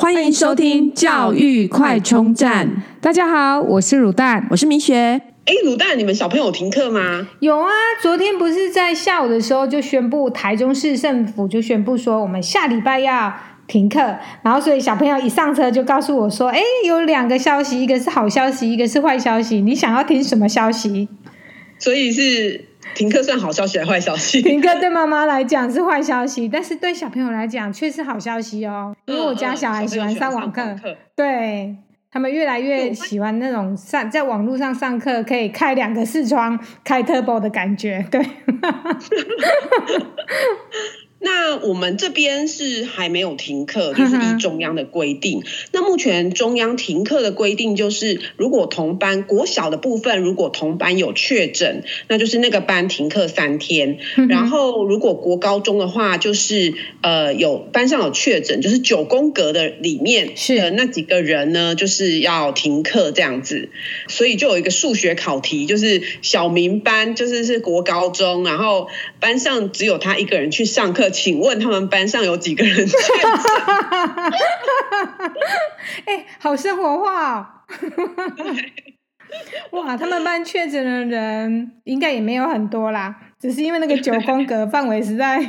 欢迎收听教育快充站。大家好，我是卤蛋，我是明学。哎，卤蛋，你们小朋友停课吗？有啊，昨天不是在下午的时候就宣布，台中市政府就宣布说，我们下礼拜要停课。然后，所以小朋友一上车就告诉我说，哎，有两个消息，一个是好消息，一个是坏消息。你想要听什么消息？所以是。停课算好消息还是坏消息？停课对妈妈来讲是坏消息，但是对小朋友来讲却是好消息哦。因为我家小孩喜欢上网课，嗯嗯、对他们越来越喜欢那种上在网络上上课，可以开两个视窗、开 Turbo 的感觉。对。那我们这边是还没有停课，就是依中央的规定。那目前中央停课的规定就是，如果同班国小的部分，如果同班有确诊，那就是那个班停课三天。然后如果国高中的话，就是呃有班上有确诊，就是九宫格的里面的那几个人呢，就是要停课这样子。所以就有一个数学考题，就是小明班就是是国高中，然后班上只有他一个人去上课。请问他们班上有几个人确诊？哎，好生活化哦！哇，他们班确诊的人应该也没有很多啦，只是因为那个九宫格范围实在。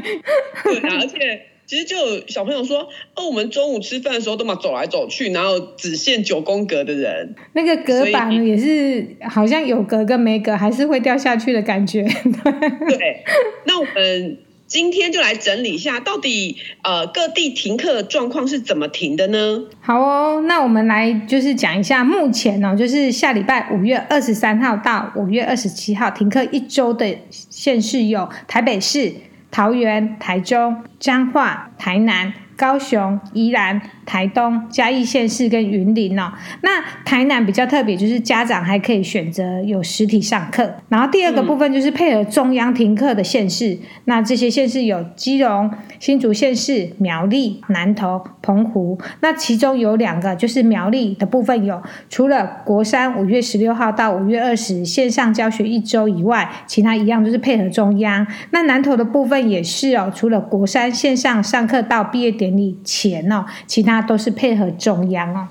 对，而且其实就有小朋友说，哦，我们中午吃饭的时候都嘛走来走去，然后只限九宫格的人，那个隔板也是好像有隔跟没隔，还是会掉下去的感觉。对，那我们。今天就来整理一下，到底呃各地停课的状况是怎么停的呢？好哦，那我们来就是讲一下目前哦，就是下礼拜五月二十三号到五月二十七号停课一周的县市有台北市、桃园、台中、彰化、台南、高雄、宜兰。台东、嘉义县市跟云林哦，那台南比较特别，就是家长还可以选择有实体上课。然后第二个部分就是配合中央停课的县市，那这些县市有基隆、新竹县市、苗栗、南投、澎湖。那其中有两个就是苗栗的部分有，除了国三五月十六号到五月二十线上教学一周以外，其他一样就是配合中央。那南投的部分也是哦，除了国三线上上课到毕业典你钱哦，其他。都是配合中央哦，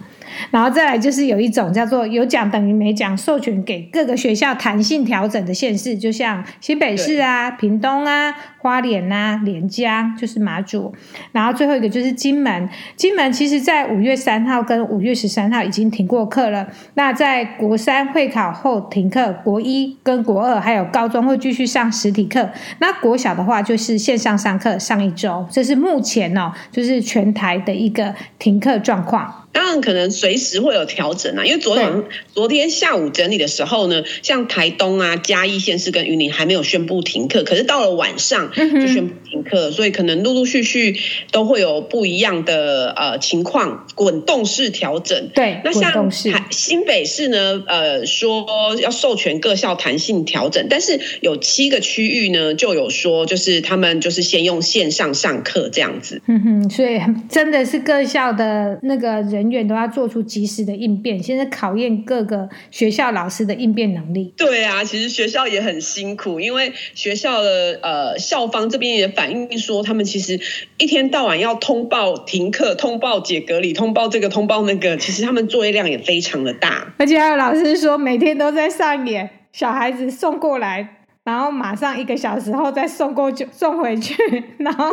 然后再来就是有一种叫做有奖等于没奖，授权给各个学校弹性调整的县市，就像新北市啊、屏东啊。花莲啊，连江就是马祖，然后最后一个就是金门。金门其实在五月三号跟五月十三号已经停过课了。那在国三会考后停课，国一跟国二还有高中会继续上实体课。那国小的话就是线上上课上一周，这是目前哦，就是全台的一个停课状况。当然可能随时会有调整啊，因为昨天昨天下午整理的时候呢，像台东啊、嘉义县市跟云林还没有宣布停课，可是到了晚上就宣布停课，所以可能陆陆续续都会有不一样的呃情况，滚动式调整。对，那像新北市呢，呃说要授权各校弹性调整，但是有七个区域呢就有说，就是他们就是先用线上上课这样子。嗯哼，所以真的是各校的那个人。人员都要做出及时的应变，现在考验各个学校老师的应变能力。对啊，其实学校也很辛苦，因为学校的呃校方这边也反映说，他们其实一天到晚要通报停课、通报解隔离、通报这个、通报那个，其实他们作业量也非常的大。而且还有老师说，每天都在上演小孩子送过来。然后马上一个小时后再送过去 送回去，然后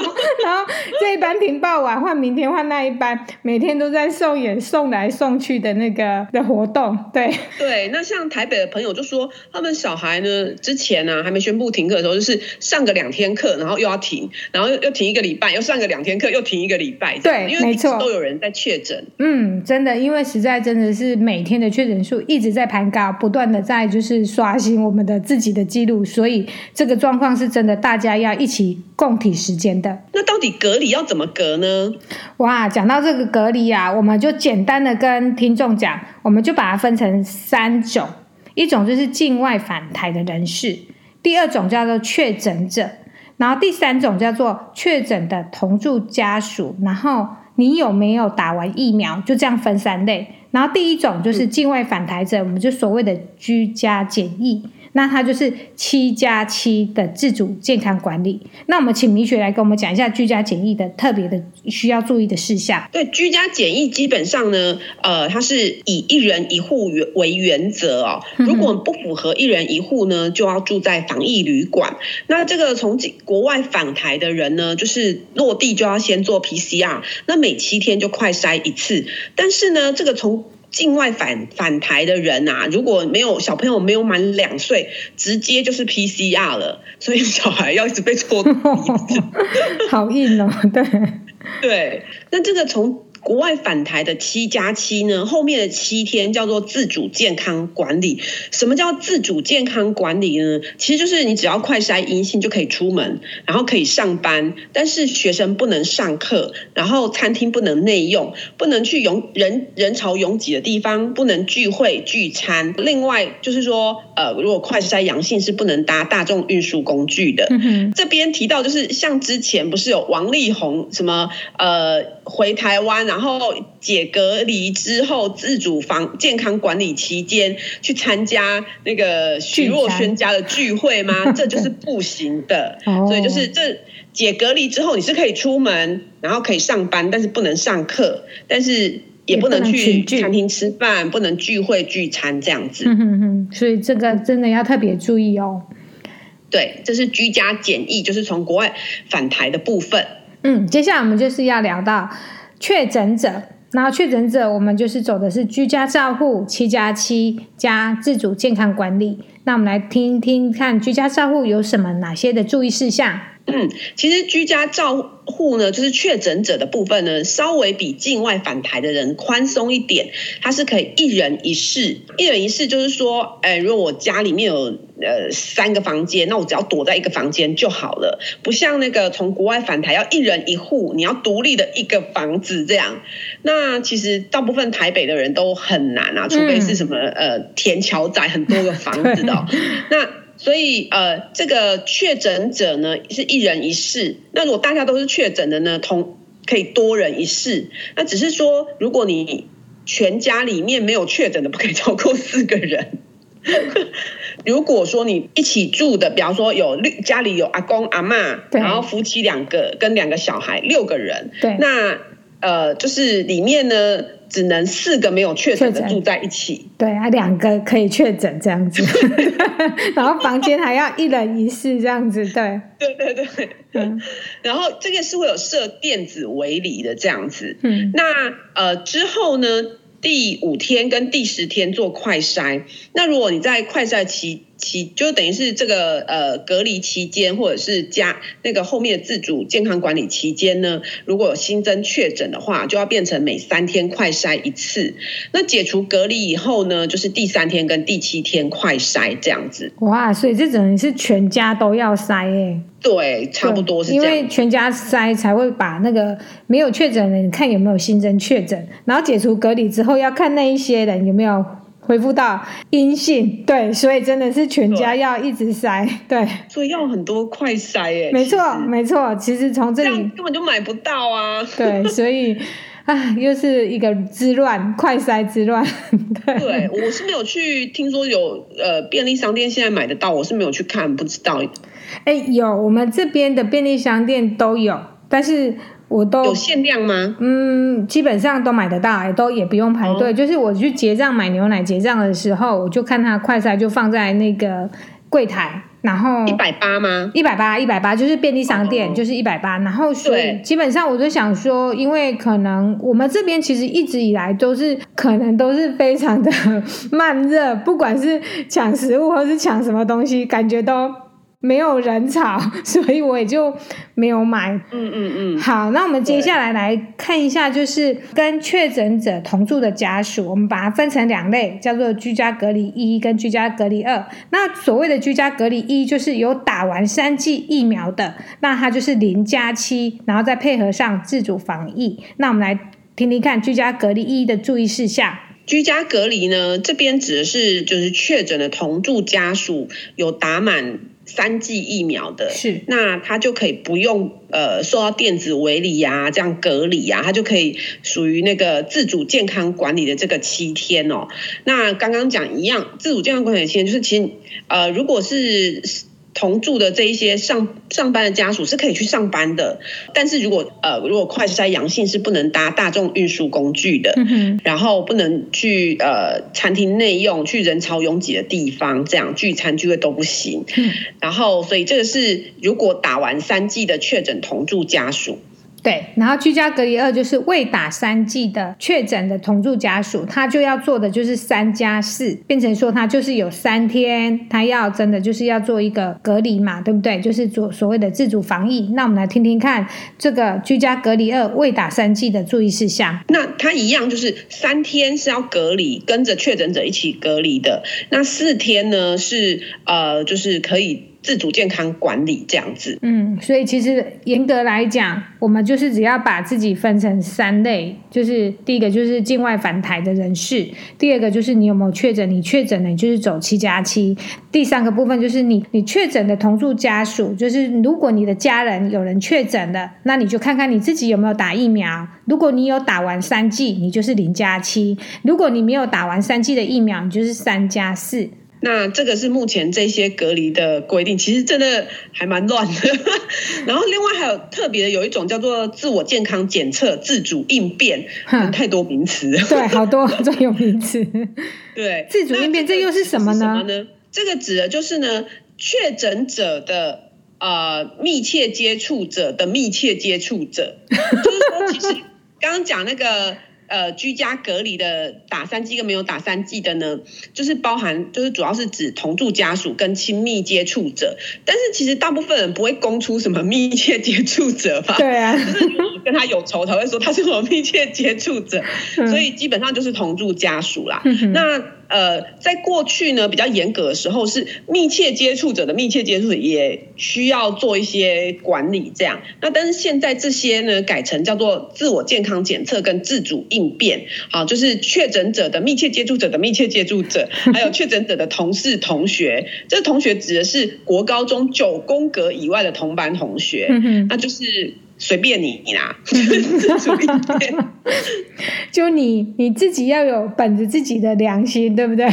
然后这一班停报完换明天换那一班，每天都在送演送来送去的那个的活动。对对，那像台北的朋友就说，他们小孩呢之前呢、啊、还没宣布停课的时候，就是上个两天课，然后又要停，然后又又停一个礼拜，又上个两天课，又停一个礼拜。对，因为没错，都有人在确诊。嗯，真的，因为实在真的是每天的确诊数一直在攀高，不断的在就是刷新我们的自己的记录，所以这个状况是真的，大家要一起共体时间的。那到底隔离要怎么隔呢？哇，讲到这个隔离啊，我们就简单的跟听众讲，我们就把它分成三种，一种就是境外返台的人士，第二种叫做确诊者，然后第三种叫做确诊的同住家属，然后你有没有打完疫苗？就这样分三类。然后第一种就是境外返台者，嗯、我们就所谓的居家检疫。那它就是七加七的自主健康管理。那我们请米雪来跟我们讲一下居家检疫的特别的需要注意的事项。对，居家检疫基本上呢，呃，它是以一人一户为原则哦。如果不符合一人一户呢，就要住在防疫旅馆。那这个从国外返台的人呢，就是落地就要先做 PCR，那每七天就快筛一次。但是呢，这个从境外返返台的人啊，如果没有小朋友没有满两岁，直接就是 PCR 了，所以小孩要一直被戳鼻子，好硬哦。对对，那这个从。国外返台的七加七呢，后面的七天叫做自主健康管理。什么叫自主健康管理呢？其实就是你只要快筛阴性就可以出门，然后可以上班，但是学生不能上课，然后餐厅不能内用，不能去拥人人潮拥挤的地方，不能聚会聚餐。另外就是说，呃，如果快筛阳性是不能搭大众运输工具的。这边提到就是像之前不是有王力宏什么呃回台湾然后解隔离之后，自主防健康管理期间去参加那个徐若瑄家的聚会吗？这就是不行的。所以就是这解隔离之后，你是可以出门，然后可以上班，但是不能上课，但是也不能去餐厅吃饭，不能聚会聚餐这样子。嗯哼哼，所以这个真的要特别注意哦。对，这是居家检疫，就是从国外返台的部分。嗯，接下来我们就是要聊到。确诊者，然后确诊者，我们就是走的是居家照护七加七加自主健康管理。那我们来听听看，居家照护有什么哪些的注意事项？嗯，其实居家照护呢，就是确诊者的部分呢，稍微比境外返台的人宽松一点，它是可以一人一室。一人一室就是说，哎，如果我家里面有呃三个房间，那我只要躲在一个房间就好了，不像那个从国外返台要一人一户，你要独立的一个房子这样。那其实大部分台北的人都很难啊，除非是什么呃田桥仔很多个房子的哦，那。所以，呃，这个确诊者呢是一人一室。那如果大家都是确诊的呢，同可以多人一室。那只是说，如果你全家里面没有确诊的，不可以超过四个人。如果说你一起住的，比方说有六家里有阿公阿妈，然后夫妻两个跟两个小孩六个人，对，那呃，就是里面呢。只能四个没有确诊的住在一起，对啊，两个可以确诊这样子，然后房间还要一人一室这样子，对，对对对，嗯，然后这个是会有设电子围篱的这样子，嗯，那呃之后呢，第五天跟第十天做快筛，那如果你在快筛期。期就等于是这个呃隔离期间，或者是加那个后面的自主健康管理期间呢，如果有新增确诊的话，就要变成每三天快筛一次。那解除隔离以后呢，就是第三天跟第七天快筛这样子。哇，所以这等于是全家都要筛诶。对，差不多是这样。因为全家筛才会把那个没有确诊的人看有没有新增确诊，然后解除隔离之后要看那一些人有没有。恢复到阴性，对，所以真的是全家要一直筛，对，所以要很多快筛耶。没错，没错，其实从这里这根本就买不到啊。对，所以 啊，又是一个之乱，快塞之乱。对，对，我是没有去听说有呃便利商店现在买得到，我是没有去看，不知道。哎，有，我们这边的便利商店都有，但是。我都有限量吗？嗯，基本上都买得到，也都也不用排队。哦、就是我去结账买牛奶结账的时候，我就看它快筛就放在那个柜台，然后一百八吗？一百八，一百八，就是便利商店，哦、就是一百八。然后所以基本上我就想说，因为可能我们这边其实一直以来都是可能都是非常的 慢热，不管是抢食物或是抢什么东西，感觉都。没有人潮，所以我也就没有买。嗯嗯嗯。好，那我们接下来来看一下，就是跟确诊者同住的家属，我们把它分成两类，叫做居家隔离一跟居家隔离二。那所谓的居家隔离一，就是有打完三剂疫苗的，那它就是零加七，然后再配合上自主防疫。那我们来听听看居家隔离一的注意事项。居家隔离呢，这边指的是就是确诊的同住家属有打满。三剂疫苗的，是，那他就可以不用呃受到电子围篱呀，这样隔离呀，他就可以属于那个自主健康管理的这个七天哦。那刚刚讲一样，自主健康管理的七天就是其实呃，如果是。同住的这一些上上班的家属是可以去上班的，但是如果呃如果快筛阳性是不能搭大众运输工具的，嗯、然后不能去呃餐厅内用，去人潮拥挤的地方这样聚餐聚会都不行。嗯、然后所以这个是如果打完三剂的确诊同住家属。对，然后居家隔离二就是未打三剂的确诊的同住家属，他就要做的就是三加四，变成说他就是有三天，他要真的就是要做一个隔离嘛，对不对？就是做所谓的自主防疫。那我们来听听看这个居家隔离二未打三剂的注意事项。那他一样就是三天是要隔离，跟着确诊者一起隔离的。那四天呢是呃，就是可以。自主健康管理这样子，嗯，所以其实严格来讲，我们就是只要把自己分成三类，就是第一个就是境外返台的人士，第二个就是你有没有确诊，你确诊了你就是走七加七，第三个部分就是你你确诊的同住家属，就是如果你的家人有人确诊了，那你就看看你自己有没有打疫苗，如果你有打完三剂，你就是零加七；如果你没有打完三剂的疫苗，你就是三加四。那这个是目前这些隔离的规定，其实真的还蛮乱的。然后另外还有特别的有一种叫做自我健康检测自主应变，哼太多名词。对，好多专有名词。对，自主应变，这又是什么呢？什么呢？这个指的就是呢，确诊者的呃密切接触者的密切接触者，就是说，其实刚刚讲那个。呃，居家隔离的打三剂跟没有打三剂的呢，就是包含，就是主要是指同住家属跟亲密接触者，但是其实大部分人不会供出什么密切接触者吧？对啊，就是跟他有仇才会说他是我密切接触者，所以基本上就是同住家属啦。那。呃，在过去呢，比较严格的时候是密切接触者的密切接触者也需要做一些管理，这样。那但是现在这些呢，改成叫做自我健康检测跟自主应变，好，就是确诊者的密切接触者的密切接触者，还有确诊者的同事同学，这个同学指的是国高中九宫格以外的同班同学，那就是。随便你你啦，就你你自己要有本着自己的良心，对不对？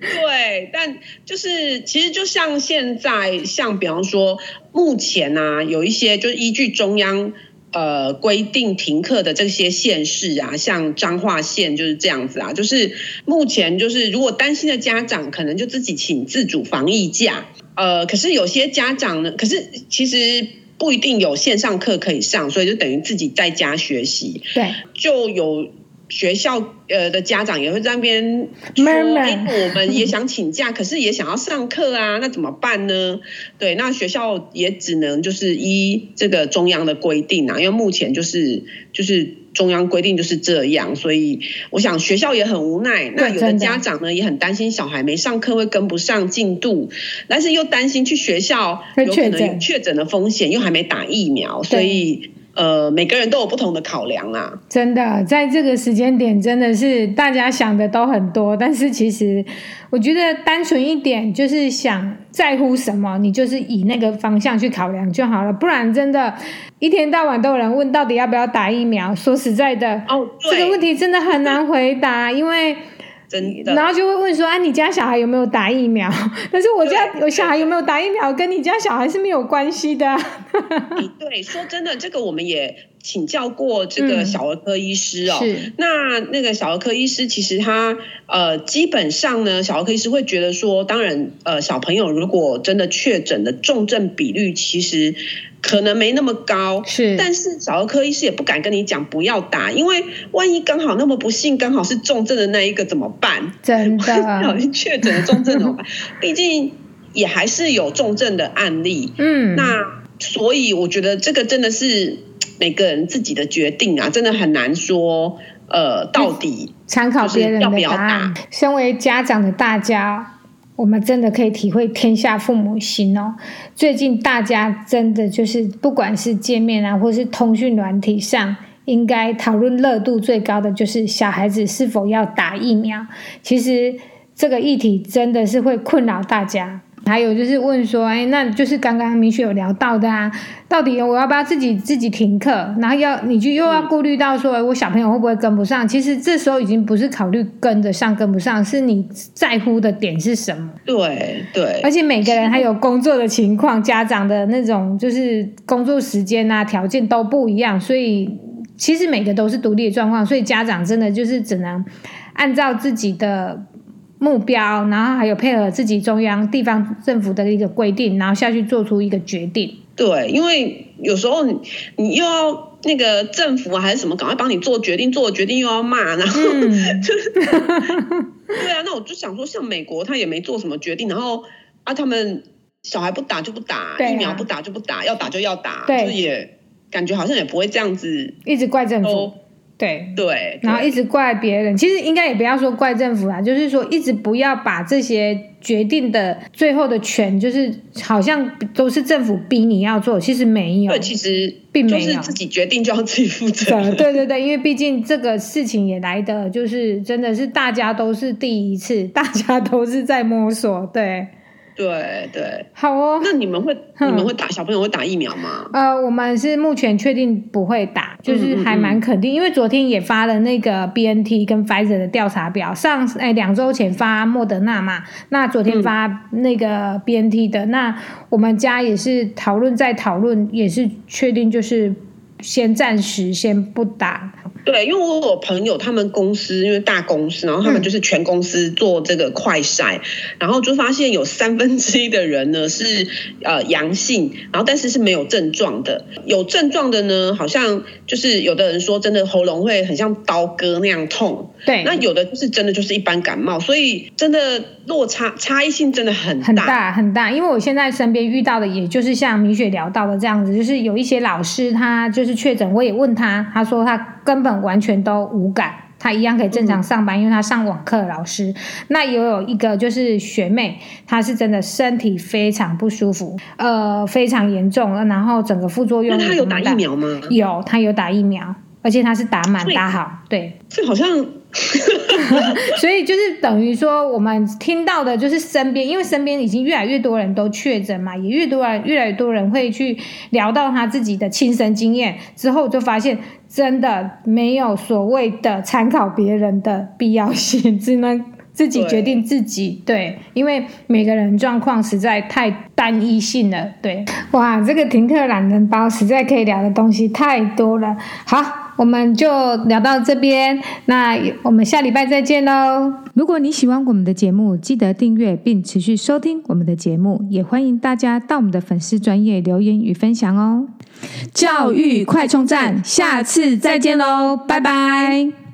对，但就是其实就像现在，像比方说目前啊，有一些就是依据中央呃规定停课的这些县市啊，像彰化县就是这样子啊，就是目前就是如果担心的家长，可能就自己请自主防疫假，呃，可是有些家长呢，可是其实。不一定有线上课可以上，所以就等于自己在家学习。对，就有学校呃的家长也会在那边说：“哎妈、欸，我们也想请假，可是也想要上课啊，那怎么办呢？”对，那学校也只能就是依这个中央的规定啊，因为目前就是就是。中央规定就是这样，所以我想学校也很无奈。那有的家长呢也很担心小孩没上课会跟不上进度，但是又担心去学校有可能有确诊的风险，又还没打疫苗，所以。呃，每个人都有不同的考量啊。真的，在这个时间点，真的是大家想的都很多。但是其实，我觉得单纯一点，就是想在乎什么，你就是以那个方向去考量就好了。不然，真的，一天到晚都有人问到底要不要打疫苗。说实在的，哦，这个问题真的很难回答，因为。真的，然后就会问说：“啊，你家小孩有没有打疫苗？” 但是我家有小孩有没有打疫苗，跟你家小孩是没有关系的。对，说真的，这个我们也请教过这个小儿科医师哦。是。那那个小儿科医师其实他呃，基本上呢，小儿科医师会觉得说，当然呃，小朋友如果真的确诊的重症比率其实。可能没那么高，是，但是小儿科医师也不敢跟你讲不要打，因为万一刚好那么不幸，刚好是重症的那一个怎么办？真的，确诊了重症怎么办？毕竟也还是有重症的案例，嗯，那所以我觉得这个真的是每个人自己的决定啊，真的很难说，呃，到底参考别人的答案。身为家长的大家。我们真的可以体会天下父母心哦。最近大家真的就是，不管是见面啊，或是通讯软体上，应该讨论热度最高的就是小孩子是否要打疫苗。其实这个议题真的是会困扰大家。还有就是问说，哎，那就是刚刚米雪有聊到的啊，到底我要不要自己自己停课？然后要你就又要顾虑到说，我小朋友会不会跟不上？其实这时候已经不是考虑跟得上跟不上，是你在乎的点是什么？对对，而且每个人还有工作的情况，家长的那种就是工作时间啊条件都不一样，所以其实每个都是独立的状况，所以家长真的就是只能按照自己的。目标，然后还有配合自己中央、地方政府的一个规定，然后下去做出一个决定。对，因为有时候你，你又要那个政府还是什么，赶快帮你做决定，做决定又要骂，然后、嗯、就是 对啊。那我就想说，像美国，他也没做什么决定，然后啊，他们小孩不打就不打，啊、疫苗不打就不打，要打就要打，对，就也感觉好像也不会这样子一直怪政府。对对，然后一直怪别人，其实应该也不要说怪政府啦，就是说一直不要把这些决定的最后的权，就是好像都是政府逼你要做，其实没有，对，其实并没有，就是自己决定就要自己负责。对对对，因为毕竟这个事情也来的就是真的是大家都是第一次，大家都是在摸索，对。对对，好哦。那你们会你们会打小朋友会打疫苗吗？呃，我们是目前确定不会打，就是还蛮肯定，嗯嗯嗯，因为昨天也发了那个 BNT 跟 Pfizer 的调查表，上哎两周前发莫德纳嘛，那昨天发那个 BNT 的，嗯、那我们家也是讨论再讨论，也是确定就是先暂时先不打。对，因为我有朋友，他们公司因为大公司，然后他们就是全公司做这个快筛，嗯、然后就发现有三分之一的人呢是呃阳性，然后但是是没有症状的，有症状的呢，好像就是有的人说真的喉咙会很像刀割那样痛，对，那有的就是真的就是一般感冒，所以真的落差差异性真的很大很大很大。因为我现在身边遇到的，也就是像米雪聊到的这样子，就是有一些老师他就是确诊，我也问他，他说他。根本完全都无感，他一样可以正常上班，嗯、因为他上网课老师。那也有一个就是学妹，她是真的身体非常不舒服，呃，非常严重，然后整个副作用。那他有打疫苗吗？有，他有打疫苗，而且他是打满打好，对。这好像。所以就是等于说，我们听到的就是身边，因为身边已经越来越多人都确诊嘛，也越多人越来越多人会去聊到他自己的亲身经验之后，就发现真的没有所谓的参考别人的必要性，只能自己决定自己。对，因为每个人状况实在太单一性了。对，哇，这个停课懒人包实在可以聊的东西太多了。好。我们就聊到这边，那我们下礼拜再见喽。如果你喜欢我们的节目，记得订阅并持续收听我们的节目，也欢迎大家到我们的粉丝专业留言与分享哦。教育快充站，下次再见喽，拜拜。